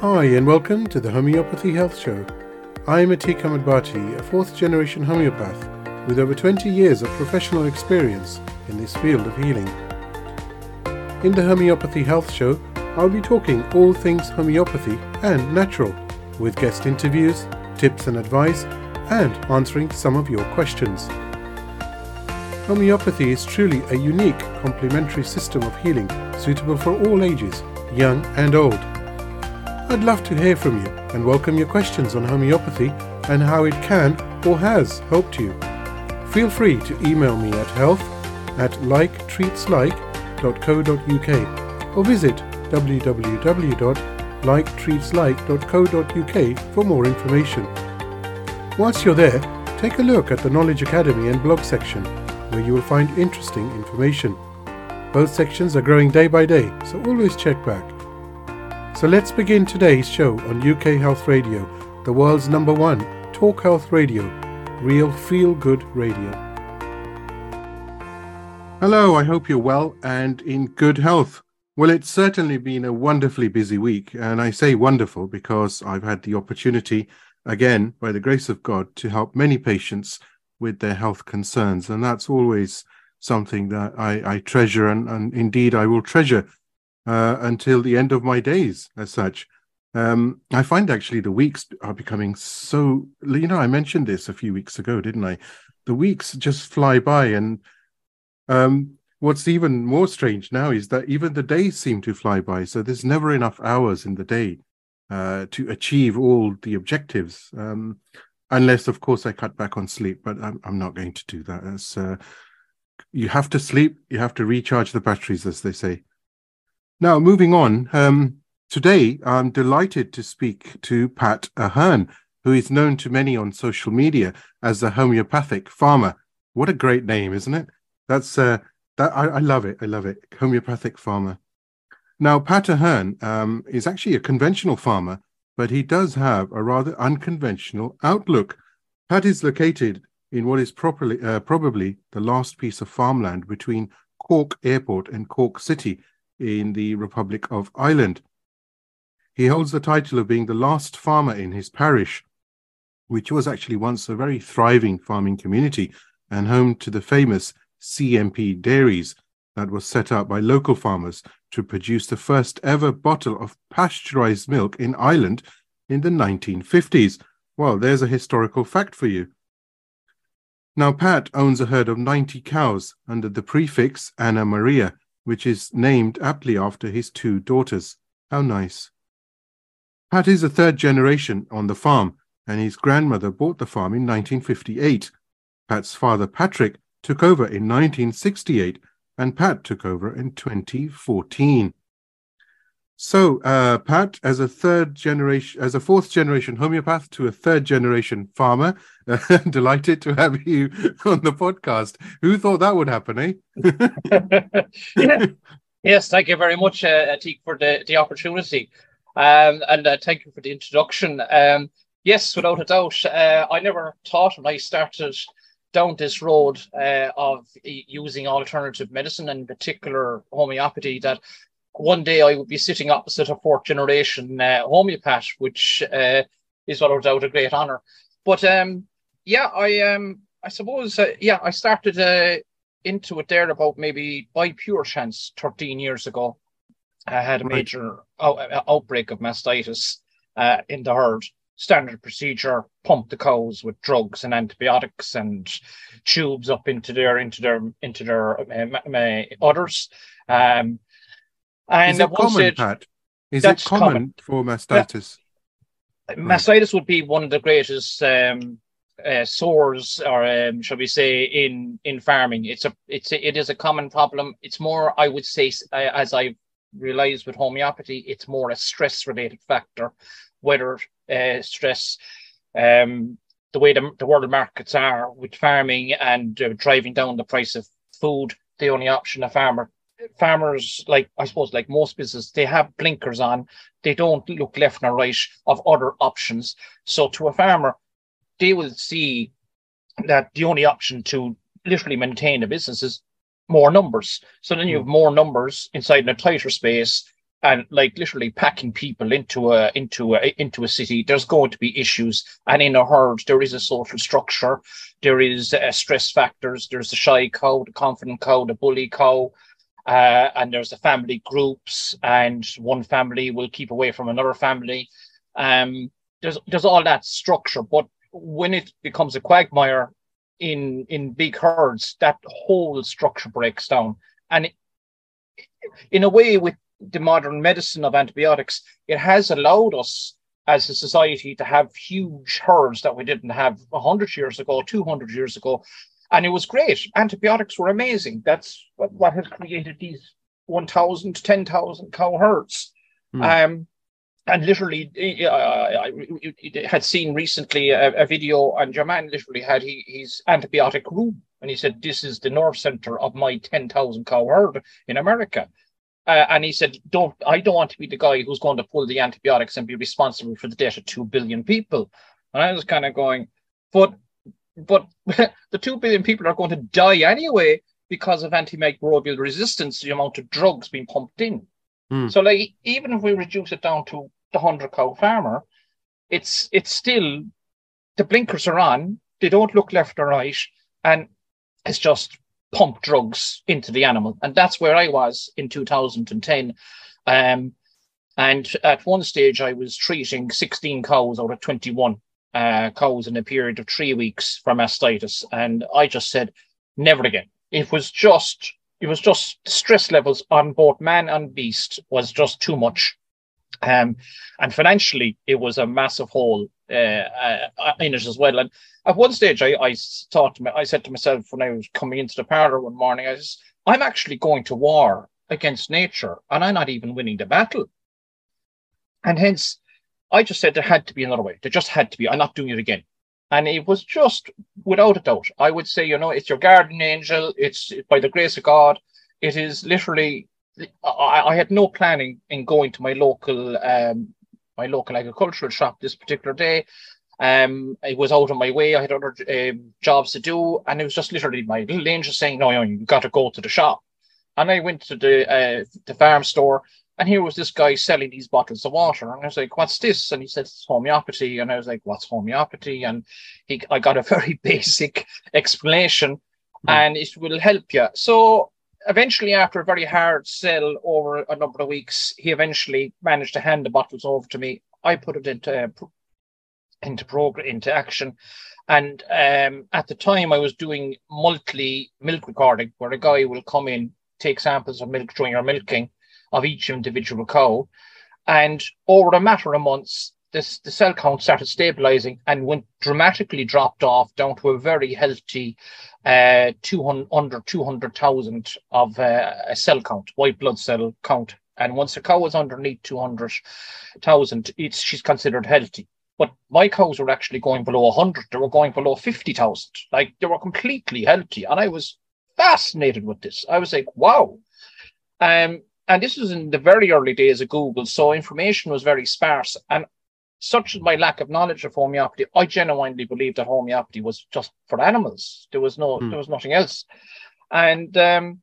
Hi, and welcome to the Homeopathy Health Show. I am Atiq Ahmad Bhatti, a fourth generation homeopath with over 20 years of professional experience in this field of healing. In the Homeopathy Health Show, I'll be talking all things homeopathy and natural, with guest interviews, tips and advice, and answering some of your questions. Homeopathy is truly a unique complementary system of healing suitable for all ages, young and old. I'd love to hear from you and welcome your questions on homeopathy and how it can or has helped you. Feel free to email me at health at liketreatslike.co.uk or visit www.liketreatslike.co.uk for more information. Whilst you're there, take a look at the Knowledge Academy and blog section where you will find interesting information. Both sections are growing day by day, so always check back. So let's begin today's show on UK Health Radio, the world's number one talk health radio, real feel good radio. Hello, I hope you're well and in good health. Well, it's certainly been a wonderfully busy week, and I say wonderful because I've had the opportunity, again, by the grace of God, to help many patients with their health concerns. And that's always something that I, I treasure, and, and indeed I will treasure uh, until the end of my days as such. Um, I find actually the weeks are becoming so, you know, I mentioned this a few weeks ago, didn't I? The weeks just fly by. And um, what's even more strange now is that even the days seem to fly by. So there's never enough hours in the day uh, to achieve all the objectives. Um, unless, of course, I cut back on sleep, but I'm, I'm not going to do that. Uh, you have to sleep, you have to recharge the batteries, as they say. Now, moving on, um, today I'm delighted to speak to Pat Aherne, who is known to many on social media as a homeopathic farmer. What a great name, isn't it? That's uh, that I, I love it. I love it. Homeopathic farmer. Now, Pat Aherne um, is actually a conventional farmer, but he does have a rather unconventional outlook. Pat is located in what is properly, uh, probably the last piece of farmland between Cork Airport and Cork City, in the Republic of Ireland. He holds the title of being the last farmer in his parish, which was actually once a very thriving farming community and home to the famous CMP dairies that was set up by local farmers to produce the first ever bottle of pasteurized milk in Ireland in the 1950s. Well, there's a historical fact for you. Now, Pat owns a herd of 90 cows under the prefix Anna Maria, which is named aptly after his two daughters. How nice. Pat is a third generation on the farm, and his grandmother bought the farm in 1958. Pat's father, Patrick, took over in 1968, and Pat took over in 2014. So, uh, Pat, as a third generation, as a fourth generation homeopath to a third generation farmer, uh, delighted to have you on the podcast. Who thought that would happen, eh? Yes, thank you very much, uh, Atiq, for the, the opportunity. Um, and uh, thank you for the introduction. Um, yes, without a doubt, uh, I never thought when I started down this road uh, of using alternative medicine, in particular homeopathy, that one day I would be sitting opposite a fourth generation uh, homeopath, which uh, is without doubt a great honor. But um, yeah, I um, I suppose uh, yeah, I started uh, into it there about maybe by pure chance 13 years ago. I had a major out- uh, outbreak of mastitis uh, in the herd. Standard procedure: pump the cows with drugs and antibiotics and tubes up into their into their into their uh, udders. Um, and is it common, stage, Pat? Is it common, common, for mastitis? Mastitis would be one of the greatest um, uh, sores, or um, shall we say, in in farming. It's a it's a, it is a common problem. It's more, I would say, uh, as I realized with homeopathy, it's more a stress related factor, whether uh, stress. Um, the way the, the world markets are with farming and uh, driving down the price of food, the only option a farmer farmers, like I suppose, like most businesses, they have blinkers on. They don't look left and right of other options. So to a farmer, they will see that the only option to literally maintain a business is more numbers. So then you have hmm. more numbers inside in a tighter space. and like literally packing people into a into a into a city there's going to be issues and in a herd there is a social structure there is uh, stress factors there's the shy cow the confident cow the bully cow uh, and there's the family groups and one family will keep away from another family um there's there's all that structure but when it becomes a quagmire in in big herds that whole structure breaks down and it, in a way with the modern medicine of antibiotics, it has allowed us as a society to have huge herds that we didn't have 100 years ago, 200 years ago. And it was great. Antibiotics were amazing. That's what, what has created these 1,000, 10,000 cow herds. Mm. Um, and literally, I, I, I, had seen recently a, a video, and your man literally had he, his antibiotic room. And he said, This is the nerve center of my 10,000 cow herd in America. Uh, and he said, "Don't I don't want to be the guy who's going to pull the antibiotics and be responsible for the death of two billion people." And I was kind of going, "But, but the two billion people are going to die anyway because of antimicrobial resistance, the amount of drugs being pumped in. Mm. So, like, even if we reduce it down to the hundred cow farmer, it's it's still the blinkers are on. They don't look left or right, and it's just pump drugs into the animal. And that's where I was in 2010. Um, and at one stage, I was treating 16 cows out of 21 uh, in a period of three weeks for mastitis. And I just said, never again. It was just, it was just stress levels on both man and beast was just too much. Um, and financially, it was a massive hole uh, uh, in it as well. And at one stage, I, I thought to me, I said to myself when I was coming into the parlor one morning, I was, I'm actually going to war against nature, and I'm not even winning the battle. And hence, I just said there had to be another way. There just had to be. I'm not doing it again. And it was just without a doubt. I would say, you know, it's your guardian angel. It's by the grace of God. It is literally. I, I had no planning in going to my local um, my local agricultural shop this particular day. Um, I was out on my way. I had other um, jobs to do, and it was just literally my little angel saying, "No, no, you got to go to the shop." And I went to the uh, the farm store, and here was this guy selling these bottles of water, and I was like, "What's this?" And he said, "It's homeopathy," and I was like, "What's homeopathy?" And he, I got a very basic explanation, mm. and it will help you. So eventually, after a very hard sell over a number of weeks, he eventually managed to hand the bottles over to me. I put it into uh, into program into action. And um, at the time, I was doing monthly milk recording, where a guy will come in, take samples of milk during your milking of each individual cow, and over a matter of months, this the cell count started stabilizing and went dramatically dropped off down to a very healthy uh, 200 under 200,000 of uh, a cell count, white blood cell count. And once a cow is underneath 200,000, it's she's considered healthy. But my cows were actually going below 100. They were going below 50,000. Like they were completely healthy. And I was fascinated with this. I was like, wow. Um, and this was in the very early days of Google. So information was very sparse. And such as my lack of knowledge of homeopathy, I genuinely believed that homeopathy was just for animals. There was no, hmm. there was nothing else. And um,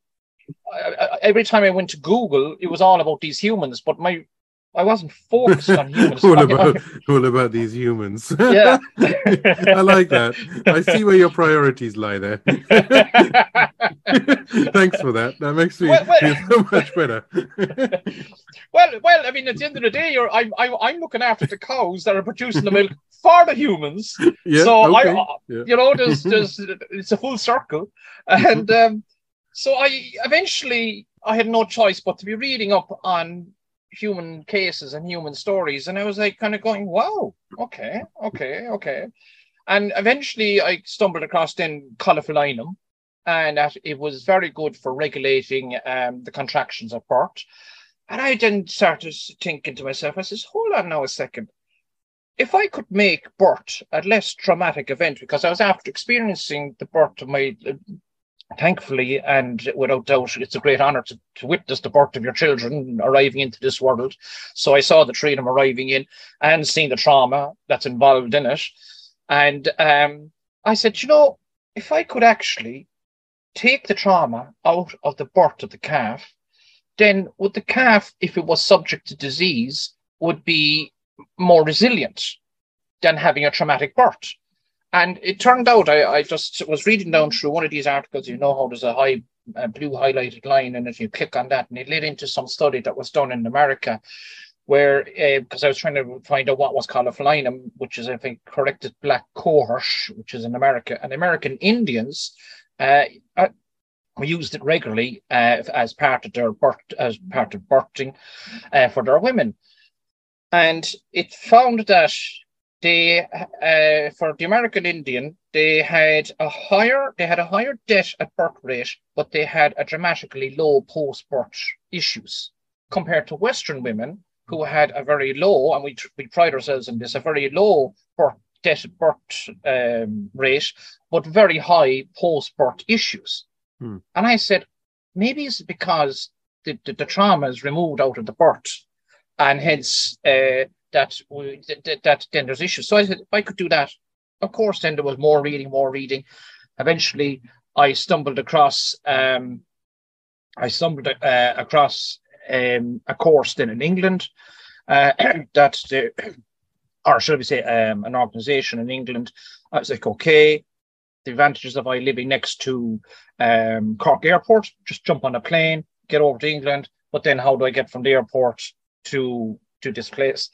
I, I, every time I went to Google, it was all about these humans. But my I wasn't focused on humans. all about all about these humans. Yeah, I like that. I see where your priorities lie there. Thanks for that. That makes me well, well, feel so much better. well, well, I mean, at the end of the day, you're I'm I'm, I'm looking after the cows that are producing the milk for the humans. Yeah, so okay. I, yeah. you know, there's there's it's a full circle, and um, so I eventually I had no choice but to be reading up on human cases and human stories. And I was like kind of going, wow, okay, okay, okay. And eventually I stumbled across then caulophyllum, and that it was very good for regulating um, the contractions of birth. And I then started thinking to myself, I says, hold on now a second. If I could make birth a less traumatic event, because I was after experiencing the birth of my thankfully and without doubt, it's a great honor to, to witness the birth of your children arriving into this world. So I saw the three of them arriving in and seeing the trauma that's involved in it. And um, I said, you know, if I could actually take the trauma out of the birth of the calf, then would the calf, if it was subject to disease, would be more resilient than having a traumatic birth. And it turned out, I, I just was reading down through one of these articles, you know how there's a high a blue highlighted line, and if you click on that, and it led into some study that was done in America, where because uh, I was trying to find out what was caulophyllum, which is I think corrected black cohosh, which is in America, and American Indians uh, uh, used it regularly uh, as part of their birth, as part of birthing uh, for their women, and it found that they uh, for the American Indian they had a higher they had a higher death at birth rate, but they had a dramatically low post birth issues compared to Western women who had a very low, and we we pride ourselves in this, a very low birth death birth um, rate, but very high post birth issues. Hmm. And I said maybe it's because the, the, the trauma is removed out of the birth, and hence. Uh, that, that, that then there's issues. So I said, if I could do that, of course, then there was more reading, more reading. Eventually, I stumbled across um, I stumbled uh, across um, a course then in England uh, that the, or should we say um, an organisation in England. I was like, okay, the advantages of I living next to um, Cork Airport, just jump on a plane, get over to England. But then, how do I get from the airport to to this place?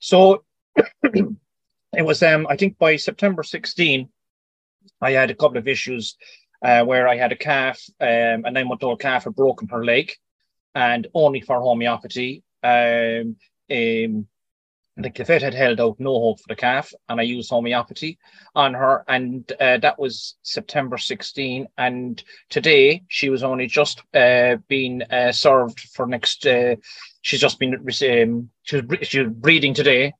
So it was um I think by September 16, I had a couple of issues uh, where I had a calf, um, a nine month old calf had broken her leg, and only for homeopathy. Um, um, the vet had held out no hope for the calf, and I used homeopathy on her, and uh, that was September 16. And today she was only just uh, being uh, served for next. Uh, she's just been um, she was she was breeding today,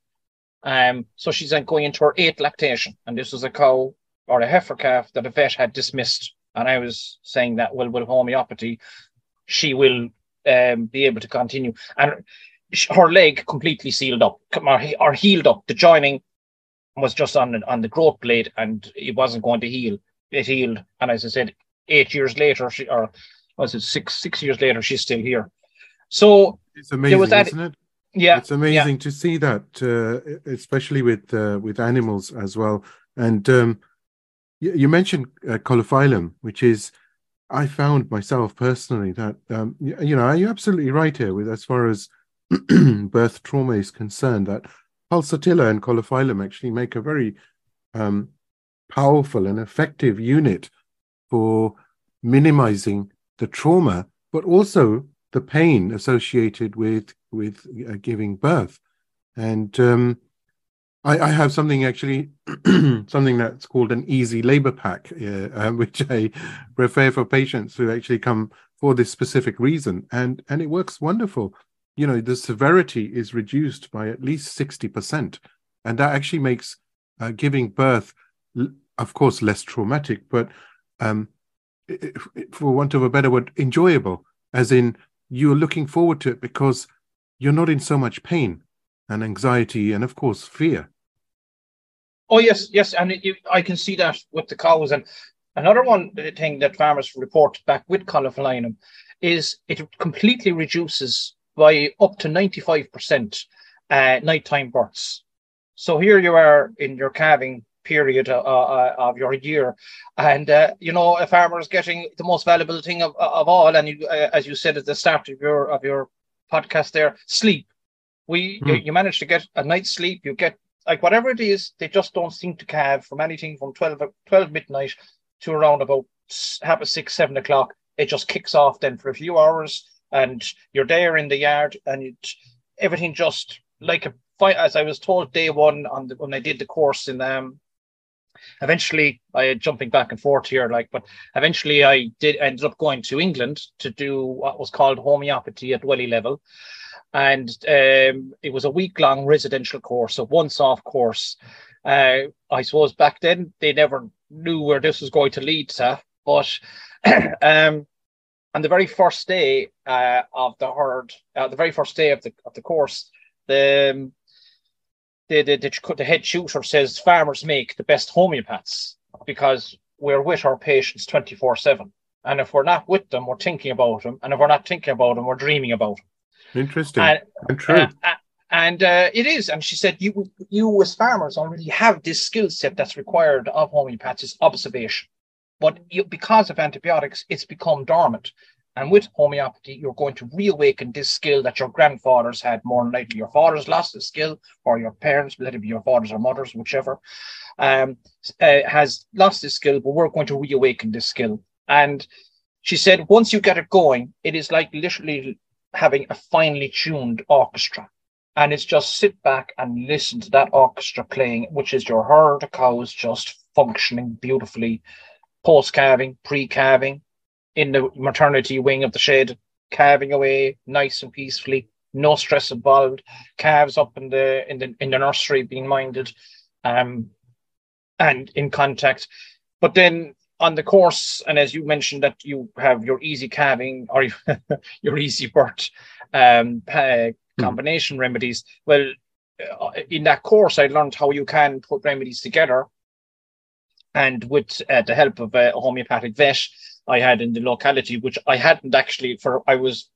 um, so she's going into her eighth lactation, and this was a cow or a heifer calf that a vet had dismissed. And I was saying that well, with homeopathy, she will um, be able to continue. And her leg completely sealed up or, healed up. The joining was just on the, on the growth plate, and it wasn't going to heal. It healed, and as I said, eight years later, she or was it six six years later, she's still here. So it's amazing, that, isn't it? Yeah, it's amazing yeah. to see that, uh, especially with uh, with animals as well. And um, you, you, mentioned uh, which is I found myself personally that um, you, you know you're absolutely right here with as far as birth trauma is concerned, that pulsatilla and caulophyllum actually make a very um, powerful and effective unit for minimizing the trauma, but also the pain associated with with uh, giving birth. And um, I, I, have something actually, something that's called an easy labor pack, uh, which I refer for patients who actually come for this specific reason, and and it works wonderful you know the severity is reduced by at least 60% and that actually makes uh, giving birth of course less traumatic but um, for want of a better word enjoyable. As in you're looking forward to it because you're not in so much pain and anxiety and of course fear. Oh yes yes. And it, i can see that with the cows and another one thing that farmers report back with caulophyllum is it completely reduces by up to 95% uh, nighttime births. So here you are in your calving period uh, uh, of your year, and uh, you know a farmer is getting the most valuable thing of, of all. And you, uh, as you said at the start of your of your podcast, there sleep. We you, hmm. you manage to get a night's sleep. You get like whatever it is, they just don't seem to calve from anything from 12, 12 midnight to around about half past six, seven o'clock. It just kicks off then for a few hours and you're there in the yard and it, everything just like a fight as I was told day one on the, when I did the course in um eventually I jumping back and forth here like but eventually I did ended up going to England to do what was called homeopathy at Wellie level. And um, it was a week long residential course a once off course. Uh, I suppose back then they never knew where this was going to lead to but um, on the very first day uh, of the herd, uh, the very first day of the of the course, the um, the, the, the, the head shooter says farmers make the best homeopaths because we're with our patients 24 7 And if we're not with them, we're thinking about them. And if we're not thinking about them, we're dreaming about them. Interesting. And, and true. Uh, uh, and uh, it is. And she said, you, you as farmers already have this skill set that's required of homeopaths, is observation. But you, because of antibiotics, it's become dormant. And with homeopathy, you're going to reawaken this skill that your grandfathers had more than likely. Your fathers lost the skill, or your parents, let it be your fathers or mothers, whichever, um, uh, has lost this skill, but we're going to reawaken this skill. And she said, once you get it going, it is like literally having a finely tuned orchestra. And it's just sit back and listen to that orchestra playing, which is your herd of cows just functioning beautifully, post calving, pre calving, in the maternity wing of the shed, calving away nice and peacefully, no stress involved. Calves up in the in the in the nursery being minded, um, and in contact. But then on the course, and as you mentioned that you have your easy calving or your easy birth um, uh, combination mm. remedies. Well, uh, in that course, I learned how you can put remedies together, and with uh, the help of a homeopathic vet, I had in the locality, which I hadn't actually for I was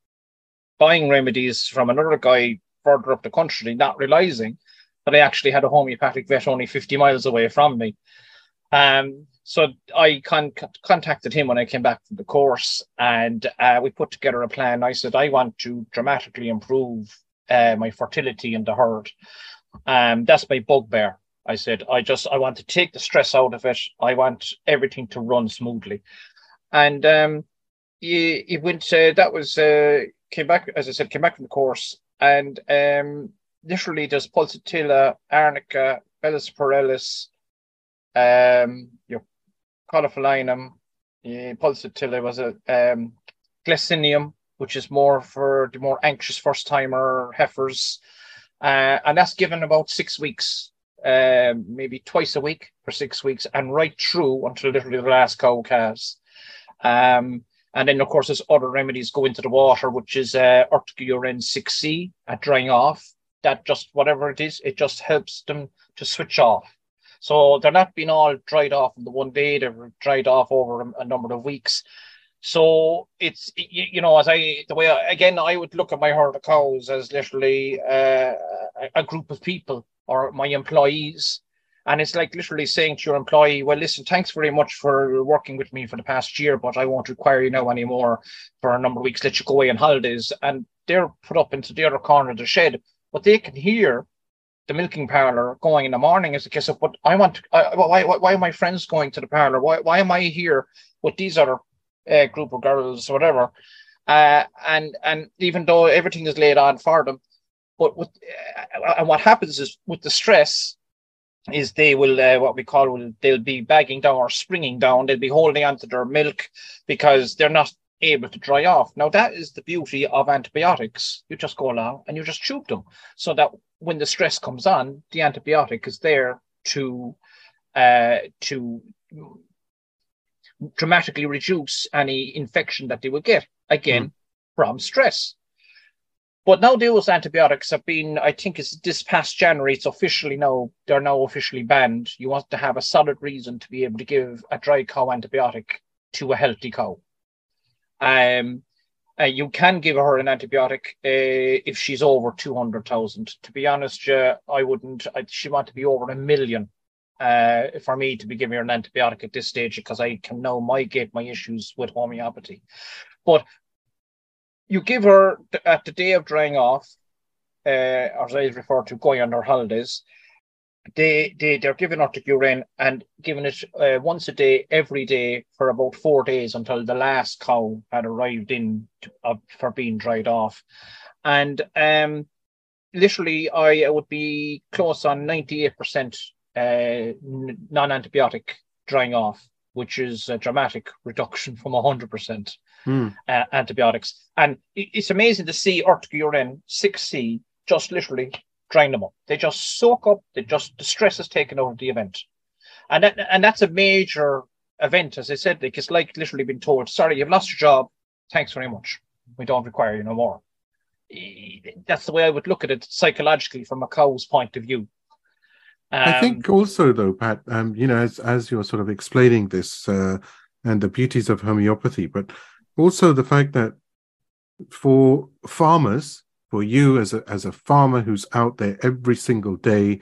buying remedies from another guy further up the country, not realizing that I actually had a homeopathic vet only 50 miles away from me. Um, so I con- contacted him when I came back from the course, and uh, we put together a plan. I said I want to dramatically improve uh, my fertility in the herd. Um, that's my bugbear. I said I just I want to take the stress out of it. I want everything to run smoothly and um, he, he went. Uh, that was uh, came back as I said, came back from the course, and um, literally there's pulsatilla, arnica, Bellis perennis, um, your caulophyllum, yeah, pulsatilla was a um, gelsemium, which is more for the more anxious first timer heifers, uh, and that's given about six weeks. Um, maybe twice a week for six weeks, and right through until literally the last cow calves. Um, and then, of course, there's other remedies go into the water, which is uh, Urtica urens 6C at drying off. That just, whatever it is, it just helps them to switch off. So they're not being all dried off in the one day, they're dried off over a, a number of weeks. So it's, you, know, as I, the way, I, again, I would look at my herd of cows as literally uh, a group of people or my employees and it's like literally saying to your employee, well, listen, thanks very much for working with me for the past year, but I won't require you now anymore for a number of weeks, let you go away on holidays. And they're put up into the other corner of the shed, but they can hear the milking parlor going in the morning as a case of what I want. To, I, why, why, why are my friends going to the parlor? Why, why am I here with these other uh, group of girls, or whatever? Uh, and and even though everything is laid on for them, but with, uh, and what happens is with the stress, is they will uh, what we call will they'll be bagging down or springing down. They'll be holding onto their milk because they're not able to dry off. Now that is the beauty of antibiotics. You just go along and you just chew them. So that when the stress comes on the antibiotic is there to uh, to dramatically reduce any infection that they will get again mm. from stress but now those antibiotics have been, I think it's this past January, it's officially now, they're now officially banned. You want to have a solid reason to be able to give a dry cow antibiotic to a healthy cow. Um, uh, you can give her an antibiotic uh, if she's over 200,000. To be honest, uh, I wouldn't, I, she want to be over a million uh, for me to be giving her an antibiotic at this stage because I can now mitigate my issues with homeopathy. But you give her at the day of drying off, uh, as I refer to going on her holidays, they, they, they're giving her the urine and giving it uh, once a day, every day for about four days until the last cow had arrived in to, uh, for being dried off. And um, literally, I would be close on 98% uh, non antibiotic drying off, which is a dramatic reduction from 100% mm. uh, antibiotics. And it's amazing to see Urtica urens 6C just literally drain them up. They just soak up, they just, the stress is taken over the event. And that, and that's a major event, as I said, like it's like literally being told, sorry, you've lost your job. Thanks very much. We don't require you no more. That's the way I would look at it psychologically from a cow's point of view. Um, I think also, though, Pat, um, you know, as as you're sort of explaining this, uh, and the beauties of homeopathy, but also the fact that for farmers, for you as a as a farmer who's out there every single day,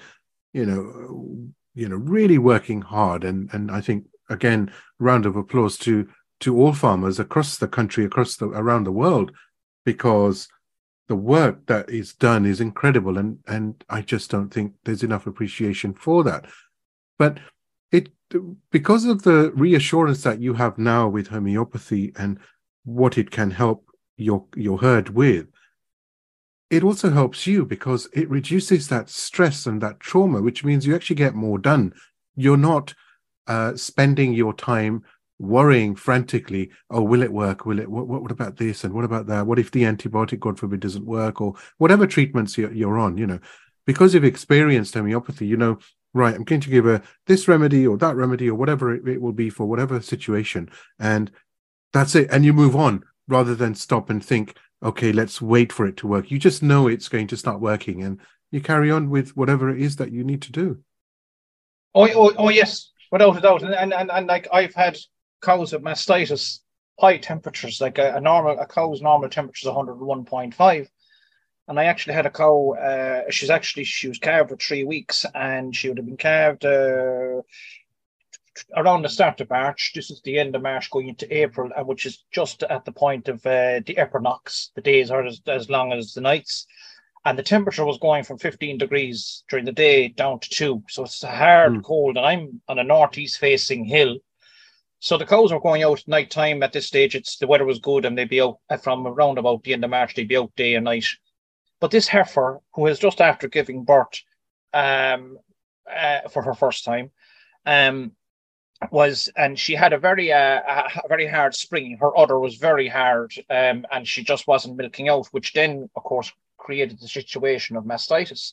you know, you know, really working hard, and and I think again, round of applause to to all farmers across the country, across the around the world, because the work that is done is incredible, and and I just don't think there's enough appreciation for that. But it because of the reassurance that you have now with homeopathy and what it can help your your herd with. It also helps you because it reduces that stress and that trauma which means you actually get more done. You're not uh, spending your time worrying frantically oh will it work? Will it what, what about this? And what about that? What if the antibiotic god forbid doesn't work? Or whatever treatments you're, you're on you know. Because you've experienced homeopathy you know right i'm going to give a this remedy or that remedy or whatever it, it will be for whatever situation. And that's it and you move on rather than stop and think okay let's wait for it to work. You just know it's going to start working and you carry on with whatever it is that you need to do. Oh, oh, oh yes. Without a doubt. And, and, and, and like i've had cows with mastitis high temperatures like a, a normal a cow's normal temperature is 101.5 and I actually had a cow. Uh, she's actually she was calved for three weeks, and she would have been calved uh, around the start of March. This is the end of March, going into April, and which is just at the point of uh, the equinox. The days are as, as long as the nights, and the temperature was going from 15 degrees during the day down to two. So it's a hard mm. cold, and I'm on a northeast facing hill. So the cows were going out at night time at this stage. It's the weather was good, and they'd be out from around about the end of March. They'd be out day and night. But this heifer, who is just after giving birth um, uh, for her first time, um, was and she had a very uh, a very hard spring. Her udder was very hard, um, and she just wasn't milking out, which then, of course, created the situation of mastitis.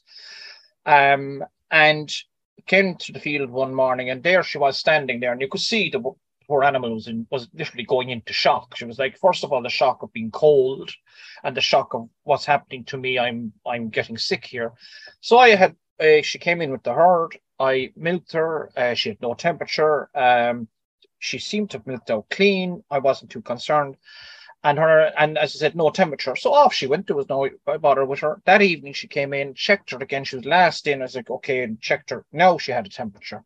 Um, and came to the field one morning, and there she was standing there, and you could see the poor animal was in, was literally going into shock. She was like, first of all, the shock of being cold, and the shock of what's happening to me. I'm I'm getting sick here. So I had uh, she came in with the herd. I milked her. Uh, she had no temperature. Um, she seemed to have milked out clean. I wasn't too concerned. And her, and as I said, no temperature. So off she went. There was no bother with her. That evening she came in, checked her again. She was last in. I was like, okay, and checked her. No, she had a temperature.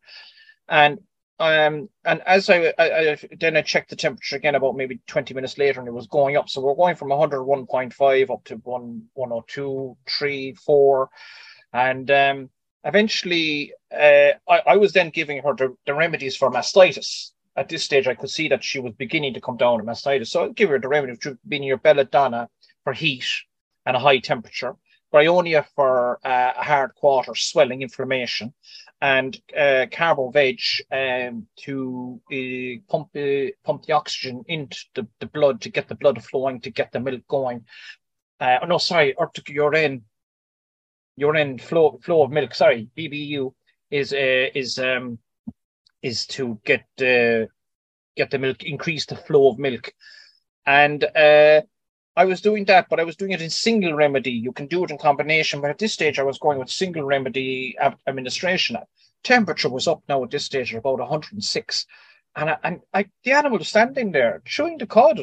And um, and as I, I, I, then I checked the temperature again about maybe 20 minutes later and it was going up. So we're going from 101.5 up to 1, 102, 3, 4. And um, eventually uh, I, I was then giving her the, the remedies for mastitis. At this stage, I could see that she was beginning to come down with mastitis. So I'd give her the remedy of being your belladonna for heat and a high temperature, bryonia for uh, a hard quarter, swelling, inflammation, and uh, carbo veg um, to uh, pump uh, pump the oxygen into the, the blood to get the blood flowing to get the milk going. Uh, oh no, sorry, or to urine urine flow flow of milk. Sorry, BBU is uh, is um is to get uh, get the milk increase the flow of milk, and uh, I was doing that, but I was doing it in single remedy. You can do it in combination, but at this stage, I was going with single remedy administration. Temperature was up now at this stage at about 106, and I, and I, the animal was standing there chewing the cud.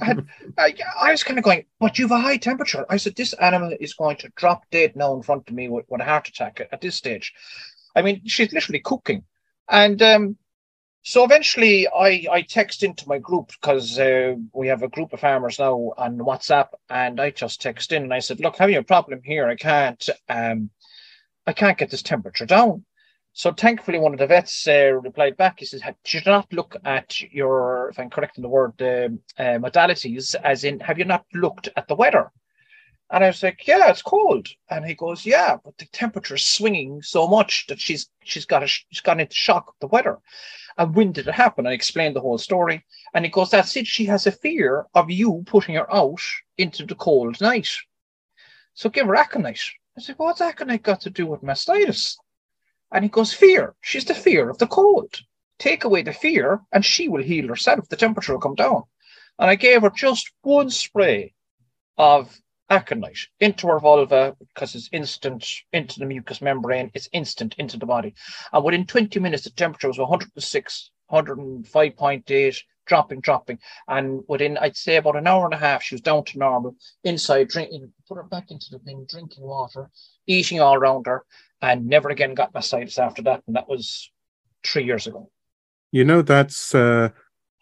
And I, I was kind of going, but you've a high temperature. I said, this animal is going to drop dead now in front of me with, with a heart attack at, at this stage. I mean, she's literally cooking. And um, so eventually I, I text into my group because uh, we have a group of farmers now on WhatsApp and I just text in and I said, look, having a problem here. I can't, um, I can't get this temperature down. So thankfully, one of the vets uh, replied back. He says, "Should not look at your, if I'm correct in the word, uh, uh, modalities, as in, have you not looked at the weather?" And I was like, "Yeah, it's cold." And he goes, "Yeah, but the temperature is swinging so much that she's she's got a she's gone into shock of the weather." And when did it happen? I explained the whole story. And he goes, That's it. She has a fear of you putting her out into the cold night. So give her aconite. I said, What's aconite got to do with mastitis? And he goes, Fear. She's the fear of the cold. Take away the fear, and she will heal herself. The temperature will come down. And I gave her just one spray of aconite into her vulva because it's instant into the mucous membrane, it's instant into the body. And within 20 minutes, the temperature was 106, 105.8, dropping, dropping. And within, I'd say about an hour and a half, she was down to normal, inside, drinking, put her back into the thing, drinking water, eating all around her, and never again got mastitis after that. And that was three years ago. You know, that's. Uh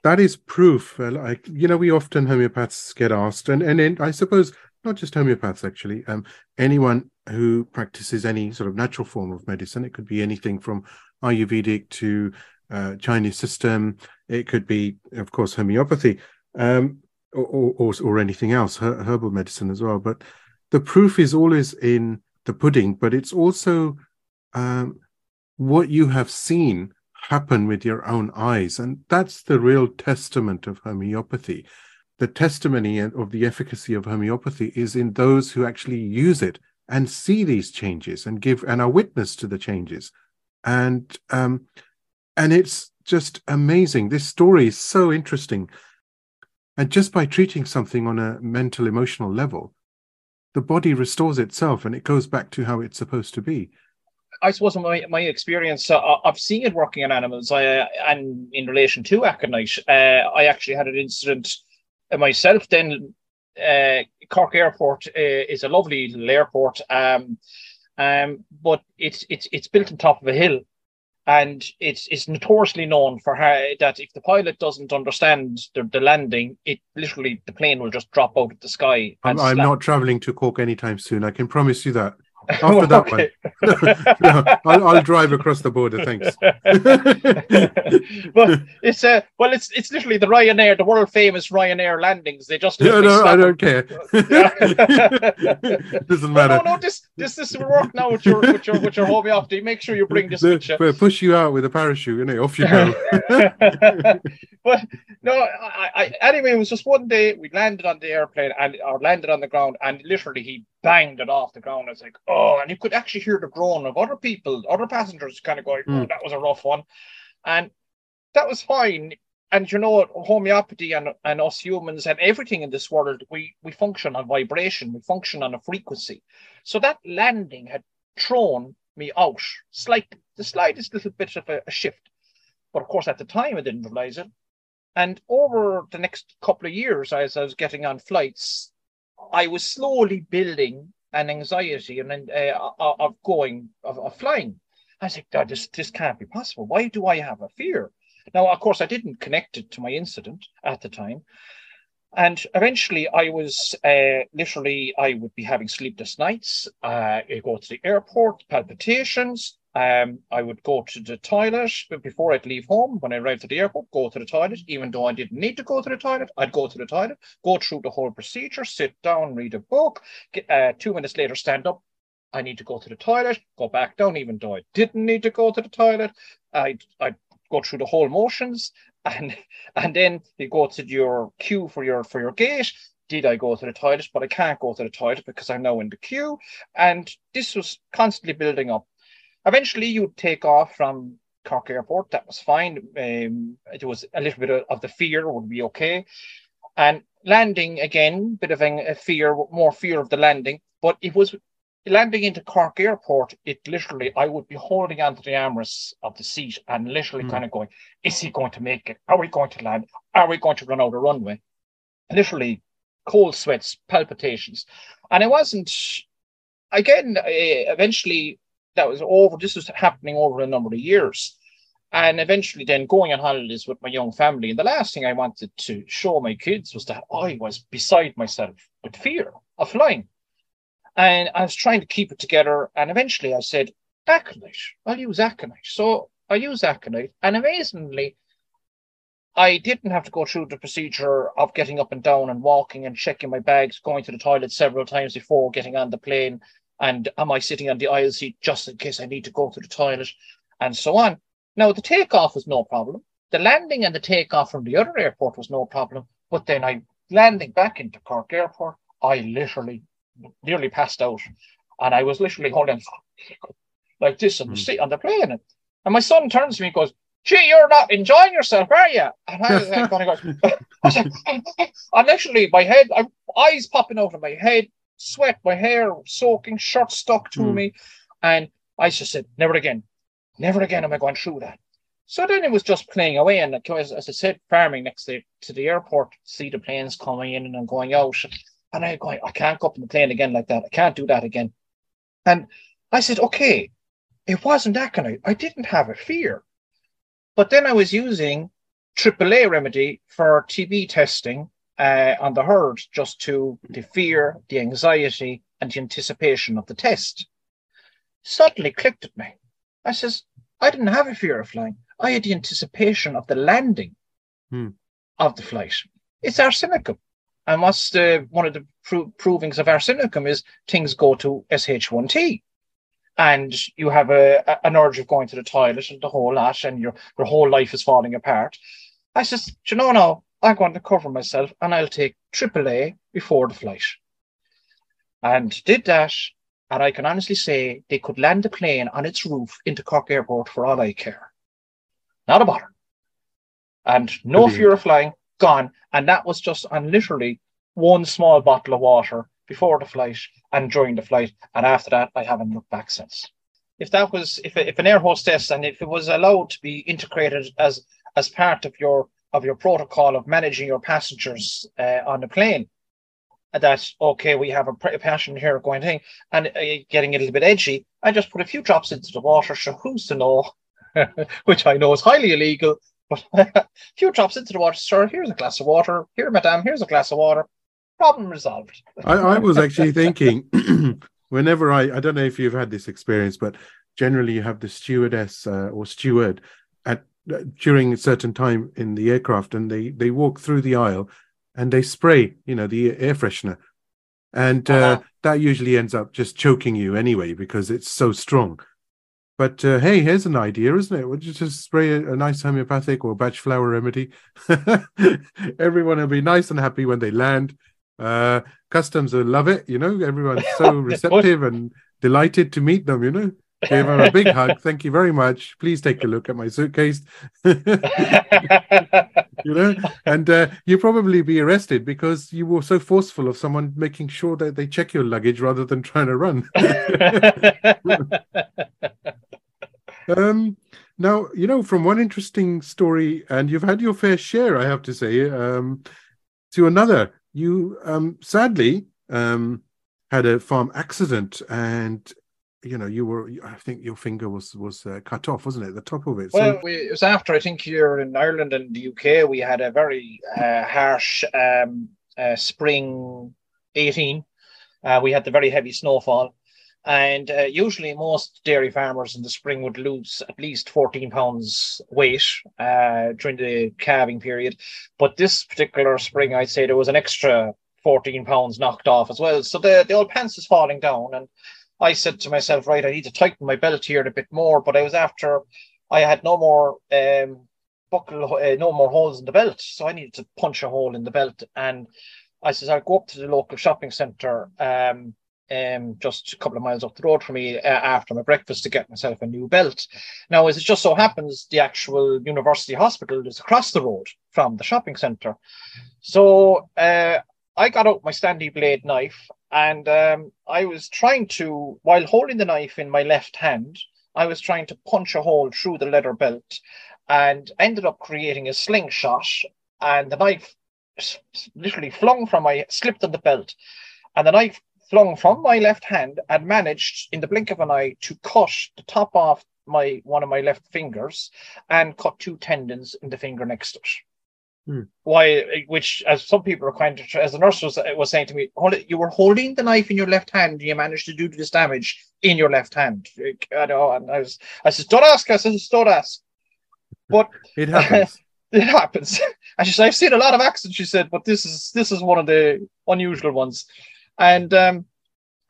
that is proof. Uh, like you know, we often homeopaths get asked, and and, and I suppose not just homeopaths actually. Um, anyone who practices any sort of natural form of medicine, it could be anything from Ayurvedic to uh, Chinese system. It could be, of course, homeopathy, um, or, or, or anything else, her, herbal medicine as well. But the proof is always in the pudding, but it's also um, what you have seen happen with your own eyes, and that's the real testament of homeopathy. The testimony of the efficacy of homeopathy is in those who actually use it and see these changes and give and are witness to the changes and um, and it's just amazing. This story is so interesting, and just by treating something on a mental emotional level, the body restores itself and it goes back to how it's supposed to be. I suppose my my experience, uh, I've seen it working on animals. I, and in relation to aconite, uh, I actually had an incident myself. Then uh, Cork Airport uh, is a lovely little airport, um, um, but it's it's it's built on top of a hill, and it's it's notoriously known for how that if the pilot doesn't understand the, the landing, it literally the plane will just drop out of the sky. I'm, I'm not traveling to Cork anytime soon. I can promise you that. After that one, no, I'll, I'll, drive across the border. Thanks. but it's uh, well, it's it's literally the Ryanair, the world famous Ryanair landings. They just yeah, no, I don't care. Doesn't matter. No, no, no, this this this will work now with your with your with your homeopathy. Make sure you bring this. They, push you out with a parachute, and off you go. but no, I, I anyway, it was just one day we landed on the airplane and or landed on the ground, and literally he banged it off the ground. I was like, oh, and you could actually hear the groan of other people, other passengers kind of going, oh, mm. that was a rough one. And that was fine. And you know, homeopathy and, and us humans and everything in this world, we, we function on vibration, we function on a frequency. So that landing had thrown me out slightly, the slightest little bit of a, a shift. But of course, at the time, I didn't realize it. And over the next couple of years, as I was getting on flights, I was slowly building an anxiety and uh, of going of, of, flying. I was like, this this can't be possible. Why do I have a fear? Now, of course, I didn't connect it to my incident at the time, and eventually, I was uh, literally I would be having sleepless nights. Uh, I go to the airport, palpitations, um, I would go to the toilet before I'd leave home. When I arrived at the airport, go to the toilet. Even though I didn't need to go to the toilet, I'd go to the toilet, go through the whole procedure, sit down, read a book. Get, uh, two minutes later, stand up. I need to go to the toilet, go back down, even though I didn't need to go to the toilet. I'd, I'd go through the whole motions, and and then you go to your queue for your for your gate. Did I go to the toilet? But I can't go to the toilet because I'm now in the queue, and this was constantly building up Eventually, you'd take off from Cork Airport. That was fine. Um, it was a little bit of the fear would be okay. And landing again, bit of a fear, more fear of the landing. But it was landing into Cork Airport. It literally, I would be holding onto the armrests of the seat and literally mm. kind of going, "Is he going to make it? Are we going to land? Are we going to run out of runway?" Literally, cold sweats, palpitations, and it wasn't. Again, uh, eventually that was over. This was happening over a number of years. And eventually, then going on holidays with my young family. And the last thing I wanted to show my kids was that I was beside myself with fear of flying. And I was trying to keep it together. And eventually, I said, Aconite, I'll use Aconite. So I use Aconite. And amazingly, I didn't have to go through the procedure of getting up and down and walking and checking my bags, going to the toilet several times before getting on the plane, and am I sitting on the aisle seat just in case I need to go to the toilet, and so on. Now, the takeoff was no problem. The landing and the takeoff from the other airport was no problem. But then I landing back into Cork Airport, I literally nearly passed out. And I was literally holding like this on the hmm. seat on the plane. And my son turns to me and goes, Gee, you're not enjoying yourself, are you? And I was like, going go, I was like, I'm literally, my head, I'm, eyes popping out of my head, sweat, my hair soaking, shirt stuck to mm. me. And I just said, never again, never again am I going through that. So then it was just playing away, and as, as I said, farming next to, to the airport, see the planes coming in and going out, and I'm going, I can't go up in the plane again like that. I can't do that again. And I said, okay, it wasn't that kind of. I didn't have a fear, but then I was using AAA remedy for TB testing uh, on the herd, just to the fear, the anxiety, and the anticipation of the test. Suddenly clicked at me. I says, I didn't have a fear of flying. I had the anticipation of the landing hmm. of the flight. It's arsenicum. And what's the, one of the pro- provings of arsenicum is things go to SH1T. And you have a, a, an urge of going to the toilet and the whole lot, and your, your whole life is falling apart. I says, you know, no, I'm going to cover myself and I'll take AAA before the flight. And did that. And I can honestly say they could land the plane on its roof into Cork Airport for all I care not a bother. And no Brilliant. fear of flying, gone. And that was just on literally one small bottle of water before the flight and during the flight. And after that, I haven't looked back since. If that was, if, if an air hostess and if it was allowed to be integrated as as part of your of your protocol of managing your passengers uh, on the plane, that okay, we have a passenger here going thing and uh, getting a little bit edgy. I just put a few drops into the water. So who's to know which I know is highly illegal. But a few drops into the water, sir. Here's a glass of water. Here, madame. Here's a glass of water. Problem resolved. I, I was actually thinking, whenever I, I don't know if you've had this experience, but generally you have the stewardess uh, or steward at uh, during a certain time in the aircraft, and they they walk through the aisle and they spray, you know, the air freshener, and uh, uh-huh. that usually ends up just choking you anyway because it's so strong. But uh, hey, here's an idea, isn't it? Would you just spray a, a nice homeopathic or Bach flower remedy? Everyone will be nice and happy when they land. Uh, customs will love it. You know, everyone's so receptive and delighted to meet them. You know, give them a big hug. Thank you very much. Please take a look at my suitcase. you know, and uh, you probably be arrested because you were so forceful of someone making sure that they check your luggage rather than trying to run. Um, now, you know, from one interesting story, and you've had your fair share, I have to say, um, to another. You um, sadly um, had a farm accident, and you know, you were. I think your finger was was uh, cut off, wasn't it? The top of it. Well, we, it was after. I think here in Ireland and the UK, we had a very uh, harsh um, uh, spring eighteen. Uh, we had the very heavy snowfall, and uh, usually, most dairy farmers in the spring would lose at least 14 pounds weight uh, during the calving period. But this particular spring, I'd say there was an extra 14 pounds knocked off as well. So the, the old pants is falling down. And I said to myself, right, I need to tighten my belt here a bit more. But I was after, I had no more um, buckle, uh, no more holes in the belt. So I needed to punch a hole in the belt. And I said, I'll go up to the local shopping centre. Um, um, just a couple of miles up the road from me uh, after my breakfast to get myself a new belt. Now, as it just so happens, the actual university hospital is across the road from the shopping centre. So uh, I got out my Stanley blade knife and um, I was trying to, while holding the knife in my left hand, I was trying to punch a hole through the leather belt and ended up creating a slingshot. And the knife literally flung from my, slipped on the belt. And the knife flung from my left hand and managed in the blink of an eye to cut the top off my one of my left fingers and cut two tendons in the finger next to it. Hmm. Why, which as some people are kind of, as the nurse was, was saying to me, you were holding the knife in your left hand, and you managed to do this damage in your left hand. I know, and I was, I said, don't ask. I said, don't ask. But it happens. it happens. And she said, I've seen a lot of accidents. She said, but this is this is one of the unusual ones. And um,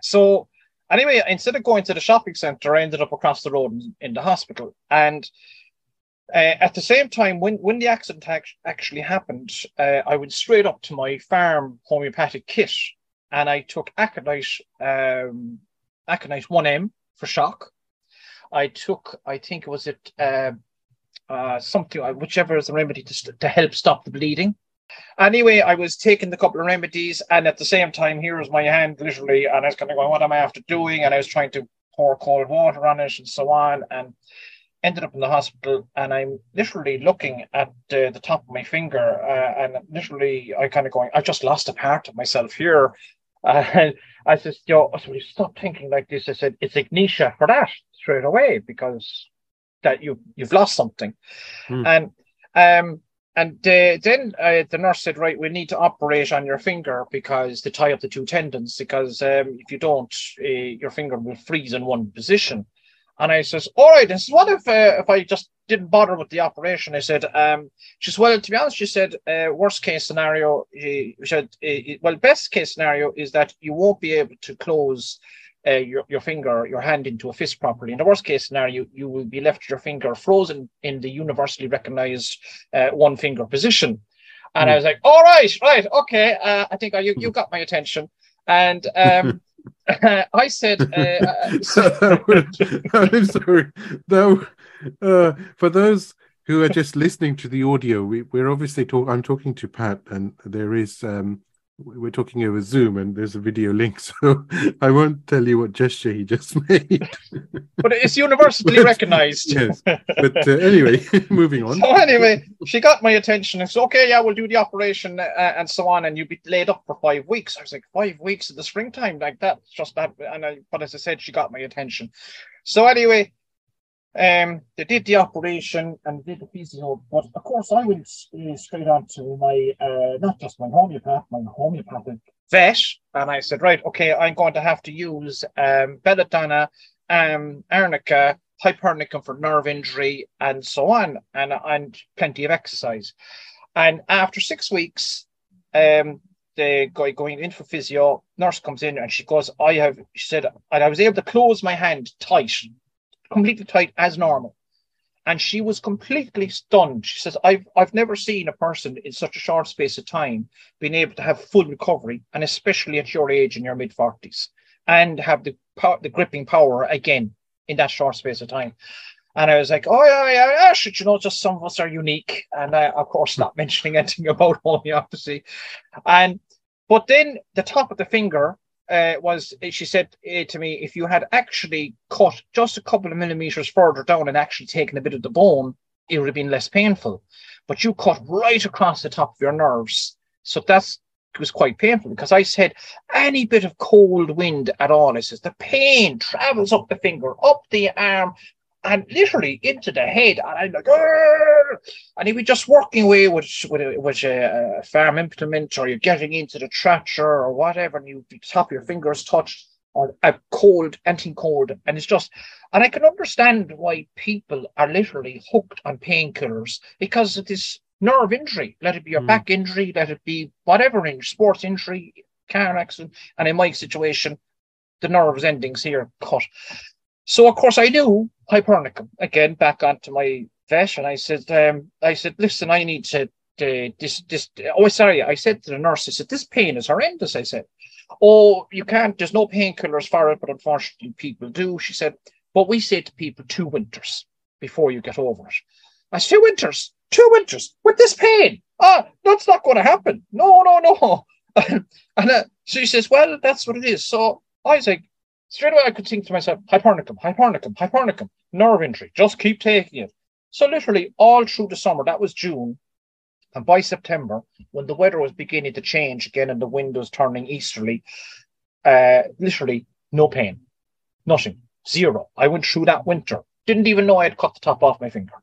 so, anyway, instead of going to the shopping center, I ended up across the road in, in the hospital. And uh, at the same time, when, when the accident actually happened, uh, I went straight up to my farm homeopathic kit and I took aconite, um, aconite 1M for shock. I took, I think it was it, uh, uh, something, whichever is the remedy to, to help stop the bleeding. Anyway, I was taking the couple of remedies, and at the same time, here was my hand literally, and I was kind of going, "What am I after doing?" And I was trying to pour cold water on it and so on. And ended up in the hospital, and I'm literally looking at uh, the top of my finger, uh, and literally I kind of going, "I've just lost a part of myself here. Uh, I said, yo, so stop thinking like this. I said, it's Ignatia for that straight away because that you you've lost something, mm. and um and uh, then uh, the nurse said, right, we need to operate on your finger because to tie up the two tendons, because um, if you don't, uh, your finger will freeze in one position. And I says, all right, And says, what if uh, if I just didn't bother with the operation? I said, um, she says, well, to be honest, she said, uh, worst case scenario, she said, uh, well, best case scenario is that you won't be able to close uh, your, your finger, your hand into a fist properly. In the worst case scenario, you will be left your finger frozen in the universally recognized uh, one finger position. And mm. I was like, all right, right, okay. Uh, I think you, you got my attention. And um, I said, uh, I'm sorry. Uh, for those who are just listening to the audio, we, are obviously talking. I'm talking to Pat, and there is um, we're talking over Zoom and there's a video link, so I won't tell you what gesture he just made. but it's universally but, recognized. yes. But uh, anyway, moving on. So anyway, she got my attention. It's okay, yeah, we'll do the operation uh, and so on, and you'll be laid up for five weeks. I was like, five weeks in the springtime, like that. Just that. And I, but as I said, she got my attention. So anyway, um, they did the operation and did the physio, but of course I went uh, straight on to my uh, not just my homeopath, my homeopathic vet, and I said, right, okay, I'm going to have to use um, belladonna, um, arnica, hypericum for nerve injury, and so on, and and plenty of exercise. And after six weeks, um, the guy going in for physio, nurse comes in and she goes, I have, she said, and I was able to close my hand tight completely tight as normal. And she was completely stunned. She says, I've I've never seen a person in such a short space of time being able to have full recovery, and especially at your age in your mid 40s, and have the the gripping power again in that short space of time. And I was like, oh, yeah, yeah, yeah, should you know, just some of us are unique. And I, of course, not mentioning anything about homeopathy. And, but then the top of the finger uh, was she said uh, to me, if you had actually cut just a couple of millimeters further down and actually taken a bit of the bone, it would have been less painful. But you cut right across the top of your nerves. So that's it was quite painful because I said any bit of cold wind at all, I says the pain travels up the finger, up the arm, and literally into the head. And I'm like, Arr! and he'd be just working away with with, a, with a, a, farm implement, or you're getting into the tractor or whatever, and you top your fingers touched or a cold, anything cold, and it's just. And I can understand why people are literally hooked on painkillers because of this nerve injury. Let it be your mm. back injury, let it be whatever injury, sports injury, car accident, and in my situation, the nerves endings here cut. So of course I knew Hypericum again. Back onto my vet, and I said, um, I said, listen, I need to. Uh, this, this. Oh, sorry. I said to the nurse, I said, this pain is horrendous. I said, oh, you can't. There's no painkillers for it, but unfortunately, people do. She said, but we say to people two winters before you get over it. I said, two winters, two winters with this pain. Ah, that's not going to happen. No, no, no. and uh, she says, well, that's what it is. So I was like, Straight away, I could think to myself, Hypericum, Hypericum, Hypericum, nerve injury. Just keep taking it. So literally all through the summer, that was June, and by September, when the weather was beginning to change again and the wind was turning easterly, uh, literally no pain, nothing, zero. I went through that winter. Didn't even know I had cut the top off my finger.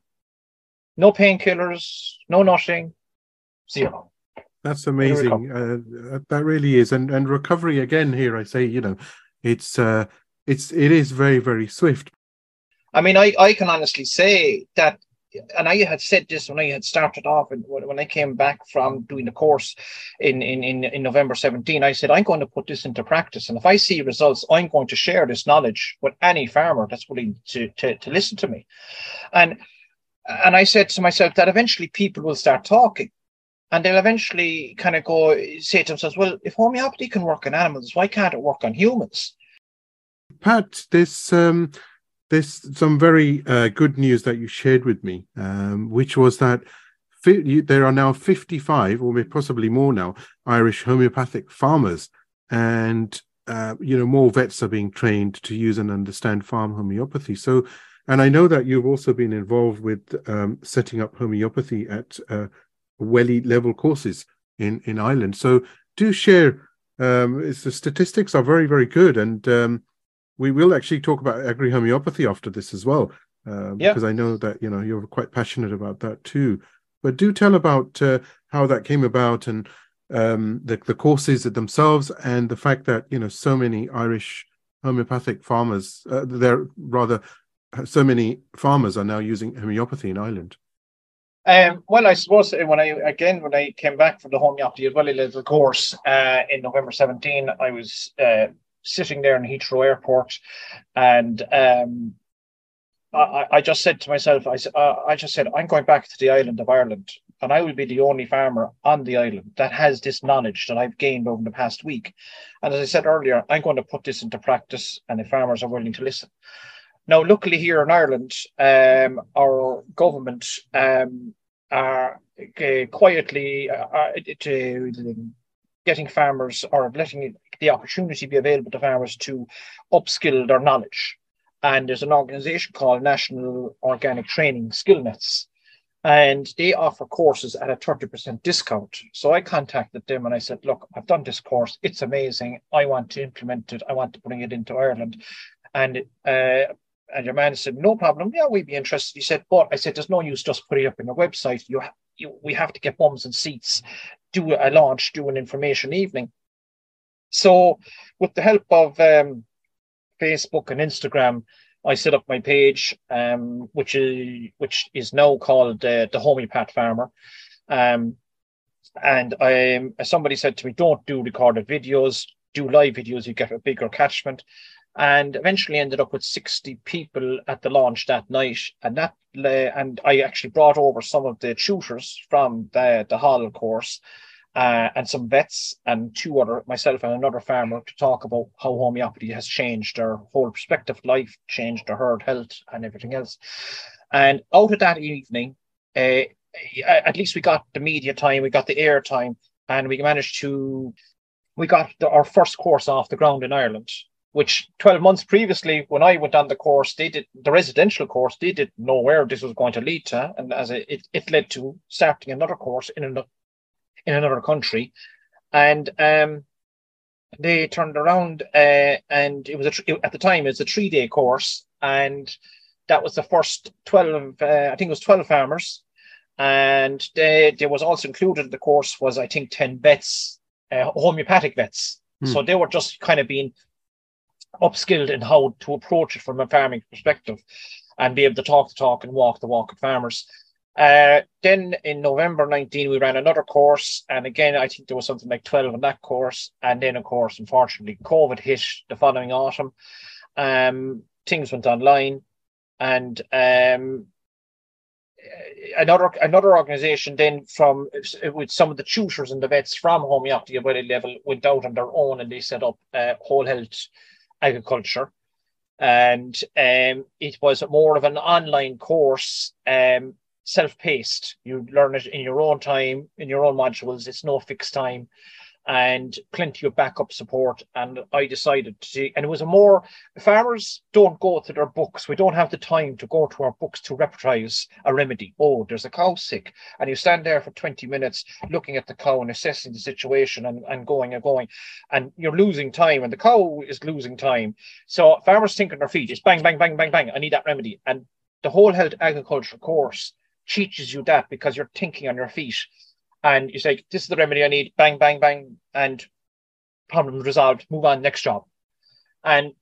No painkillers, no nothing, zero. That's amazing. Uh, that really is, and and recovery again. Here, I say, you know, it's uh, it's it is very very swift. I mean, I I can honestly say that, and I had said this when I had started off, and when I came back from doing the course in in in, in November seventeen, I said I'm going to put this into practice, and if I see results, I'm going to share this knowledge with any farmer that's willing to to, to listen to me, and. And I said to myself that eventually people will start talking and they'll eventually kind of go say to themselves, well, if homeopathy can work on animals, why can't it work on humans? Pat, this um, there's some very uh, good news that you shared with me, um, which was that fi- you, there are now 55, or possibly more now, Irish homeopathic farmers, and uh, you know more vets are being trained to use and understand farm homeopathy. So And I know that you've also been involved with um, setting up homeopathy at uh, Wellie level courses in, in Ireland. So do share. Um, the statistics are very, very good. And um, we will actually talk about agri homeopathy after this as well. Uh, yeah. Because I know that you know you're quite passionate about that too. But do tell about uh, how that came about and um, the the courses themselves and the fact that you know so many Irish homeopathic farmers, uh, there rather so many farmers are now using homeopathy in Ireland. Um, well, I suppose when I again when I came back from the homeopathy as well, little course uh, in November 17, I was uh, sitting there in Heathrow Airport, and um, I, I, just said to myself, I, uh, I just said, I'm going back to the island of Ireland, and I will be the only farmer on the island that has this knowledge that I've gained over the past week. And as I said earlier, I'm going to put this into practice, and the farmers are willing to listen. Now, luckily here in Ireland, um, our government um, are uh, quietly uh, getting farmers or letting the opportunity be available to farmers to upskill their knowledge. And there's an organization called National Organic Training Skillnets, and they offer courses at a 30% discount. So I contacted them and I said, Look, I've done this course, it's amazing. I want to implement it, I want to bring it into Ireland. And uh, and your man said, no problem. Yeah, we'd be interested. He said, but I said, there's no use just putting it up in the website. You, you, we have to get bums and seats, do a launch, do an information evening. So, with the help of um, Facebook and Instagram, I set up my page, um, which is which is now called uh, the Homeopath Farmer. Um, and I, somebody said to me, "Don't do recorded videos. Do live videos. You get a bigger catchment." And eventually ended up with 60 people at the launch that night. And that and I actually brought over some of the tutors from the, the HAWL course uh, and some vets and two other, myself and another farmer, to talk about how homeopathy has changed their whole perspective of life, changed their herd health, and everything else. And out of that evening, uh, at least we got the media time, we got the air time, and we managed to we got the, our first course off the ground in Ireland which 12 months previously, when I went on the course, they did the residential course, they didn't know where this was going to lead to. And as a, it, it led to starting another course in another, in another country. And um, they turned around uh, and it was a, at the time, it was a three day course. And that was the first 12, uh, I think it was 12 farmers. And they, there was also included in the course was, I think, 10 vets, uh, homeopathic vets. Hmm. So they were just kind of being upskilled in how to approach it from a farming perspective and be able to talk the talk and walk the walk with farmers. Uh, then in November 19, we ran another course. And again, I think there was something like 12 on that course. And then, of course, unfortunately, COVID hit the following autumn. Um, things went online. And um, another another organization then from with some of the tutors and the vets from homeopathy level went out on their own and they set up uh, whole health agriculture. And um, it was more of an online course, um, self paced. You learn it in your own time, in your own modules. It's no fixed time and plenty of backup support. And I decided to, and it was a more farmers don't go to their books. We don't have the time to go to our books to reprise a remedy. Oh, there's a cow sick, and you stand there for 20 minutes looking at the cow and assessing the situation and, and going and going, and you're losing time, and the cow is losing time. So farmers think on their feet. It's bang, bang, bang, bang, bang. I need that remedy, and the whole health agriculture course teaches you that because you're thinking on your feet and you say, This is the remedy I need, bang, bang, bang, and problem resolved, move on, next job. And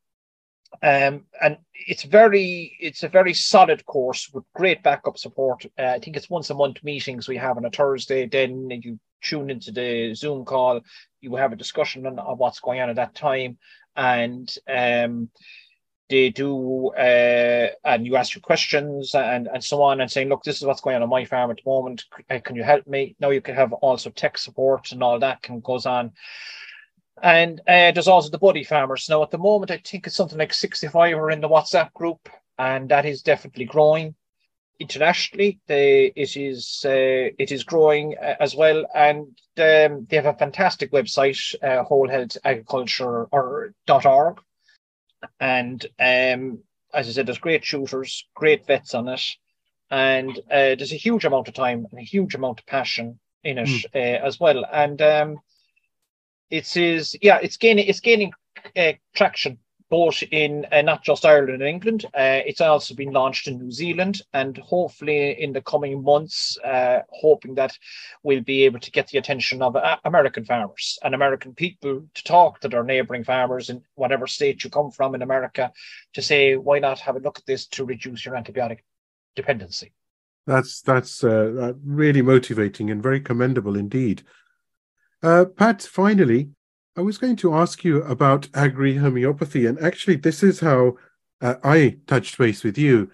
um, and it's very it's a very solid course with great backup support. Uh, I think it's once a month meetings we have on a Thursday. Then you tune into the Zoom call. You have a discussion on, on what's going on at that time, and um, they do uh, and you ask your questions and and so on and saying look this is what's going on on my farm at the moment. Uh, can you help me? Now you can have also tech support and all that can goes on. And uh, there's also the buddy farmers. Now at the moment i think it's something like 65 are in the whatsapp group and that is definitely growing internationally. They, it is uh, it is growing uh, as well. And um, they have a fantastic website uh, whole health agriculture or .org and um, as I said, there's great shooters, great vets on it, and uh, there's a huge amount of time and a huge amount of passion in it mm. uh, as well. And um, it is, yeah, it's gaining, it's gaining uh, traction both in uh, not just Ireland and England. Uh, it's also been launched in New Zealand, and hopefully in the coming months, uh, hoping that we'll be able to get the attention of uh, American farmers and American people to talk to their neighbouring farmers in whatever state you come from in America to say, why not have a look at this to reduce your antibiotic dependency? That's that's uh, really motivating and very commendable indeed. Uh, Pat, finally, I was going to ask you about agri homeopathy, and actually, this is how uh, I touched base with you.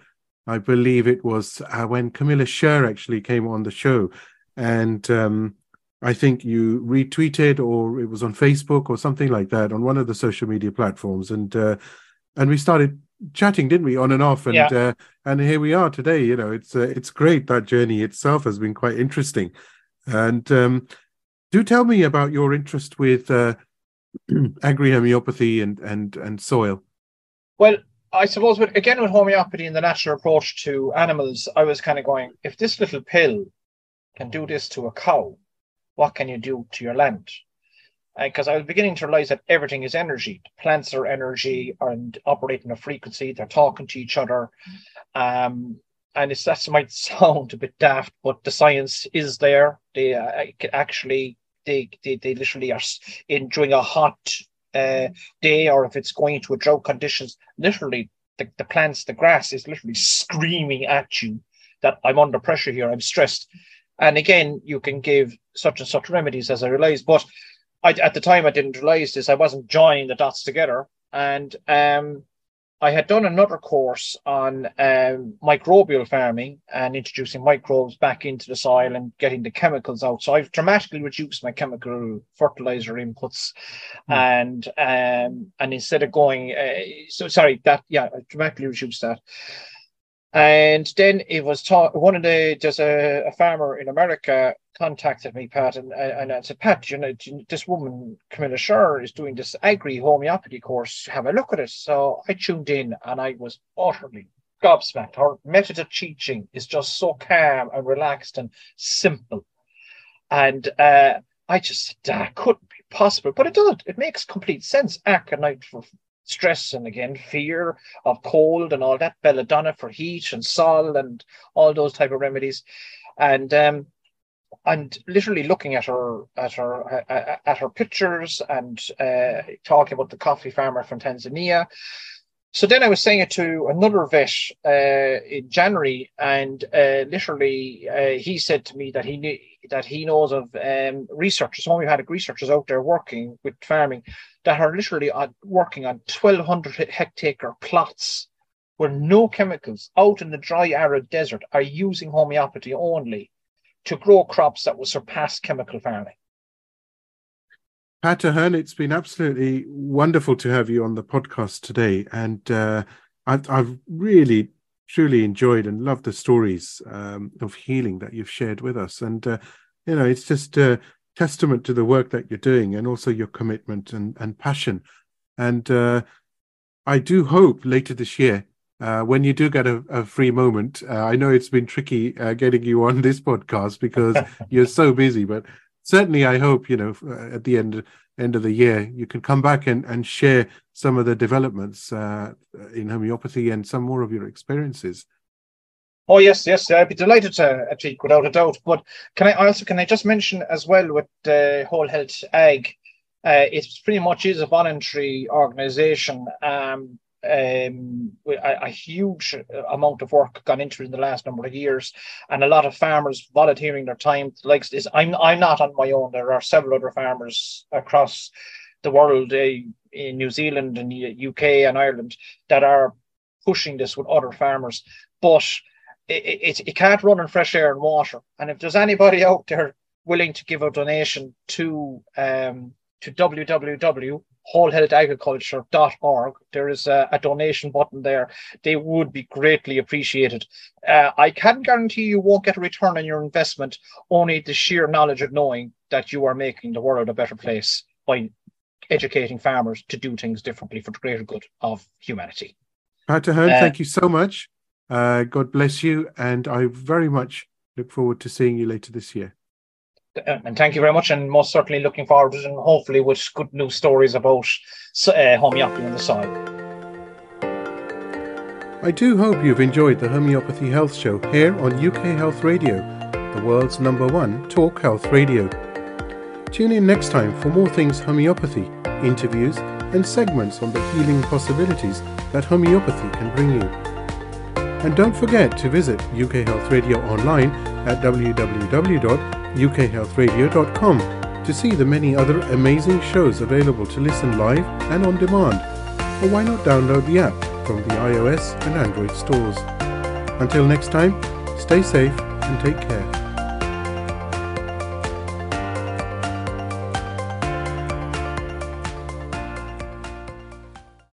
I believe it was uh, when Camilla Sherr actually came on the show, and um, I think you retweeted or it was on Facebook or something like that on one of the social media platforms, and uh, and we started chatting, didn't we, on and off, and yeah. uh, and here we are today. You know, it's uh, it's great. That journey itself has been quite interesting, and um, do tell me about your interest with uh, agri homeopathy and and and soil? Well, I suppose with, again with homeopathy and the natural approach to animals, I was kind of going, if this little pill can do this to a cow, what can you do to your land? Because uh, I was beginning to realize that everything is energy. Plants are energy and operating a frequency. They're talking to each other. Um, and it's that might sound a bit daft, but the science is there. They uh, actually they, they, they literally are in during a hot uh, day or if it's going into a drought conditions, literally the, the plants, the grass is literally screaming at you that I'm under pressure here, I'm stressed. And again, you can give such and such remedies as I realized, but I, at the time I didn't realize this. I wasn't joining the dots together. And um, I had done another course on um, microbial farming and introducing microbes back into the soil and getting the chemicals out. So I've dramatically reduced my chemical fertilizer inputs, mm. and um, and instead of going, uh, so sorry that yeah, I dramatically reduced that. And then it was taught. One of the there's a, a farmer in America contacted me, Pat, and, and I said, Pat, you know, this woman, Camilla Sherr, is doing this agri homeopathy course. Have a look at it. So I tuned in and I was utterly gobsmacked. Her method of teaching is just so calm and relaxed and simple. And uh, I just said, that couldn't be possible. But it does. It makes complete sense. Aconite for stress and again fear of cold and all that belladonna for heat and sol and all those type of remedies and um and literally looking at her at her at her pictures and uh, talking about the coffee farmer from Tanzania. So then I was saying it to another vet uh, in January, and uh, literally uh, he said to me that he knew that he knows of um, researchers. Had researchers out there working with farming that are literally on, working on 1,200 hectare plots where no chemicals out in the dry arid desert are using homeopathy only to grow crops that will surpass chemical farming. Pat Aherne, it's been absolutely wonderful to have you on the podcast today. And uh, I've, I've, really, truly enjoyed and loved the stories um, of healing that you've shared with us. And, uh, you know, it's just a testament to the work that you're doing and also your commitment and, and passion. And uh, I do hope later this year uh, when you do get a, a free moment, uh, I know it's been tricky uh, getting you on this podcast because you're so busy, but certainly I hope, you know, uh, at the end end of the year, you can come back and, and share some of the developments uh, in homeopathy and some more of your experiences. Oh yes, yes, I'd be delighted to, Atiq, without a doubt. But can I also can I just mention as well with uh, Whole Health Ag, uh, it pretty much is a voluntary organisation. Um, um, a, a, huge amount of work gone into in the last number of years, and a lot of farmers volunteering their time. Like this, I'm I'm not on my own. There are several other farmers across the world, uh, in New Zealand and UK and Ireland, that are pushing this with other farmers. But it, it, it can't run on fresh air and water. And if there's anybody out there willing to give a donation to um, to www wholehealthagriculture.org. There is a, a, donation button there. They would be greatly appreciated. Uh, I can guarantee you won't get a return on your investment, only the sheer knowledge of knowing that you are making the world a better place by educating farmers to do things differently for the greater good of humanity. Pat Aherne, uh, thank you so much. Uh, God bless you, and I very much look forward to seeing you later this year. Uh, and thank you very much, and most certainly looking forward and hopefully with good news stories about uh, homeopathy on the side. I do hope you've enjoyed the Homeopathy Health Show here on UK Health Radio, the world's number one talk health radio. Tune in next time for more things homeopathy, interviews, and segments on the healing possibilities that homeopathy can bring you. And don't forget to visit UK Health Radio online at www.ukhealthradio.com to see the many other amazing shows available to listen live and on demand. Or why not download the app from the iOS and Android stores. Until next time, stay safe and take care.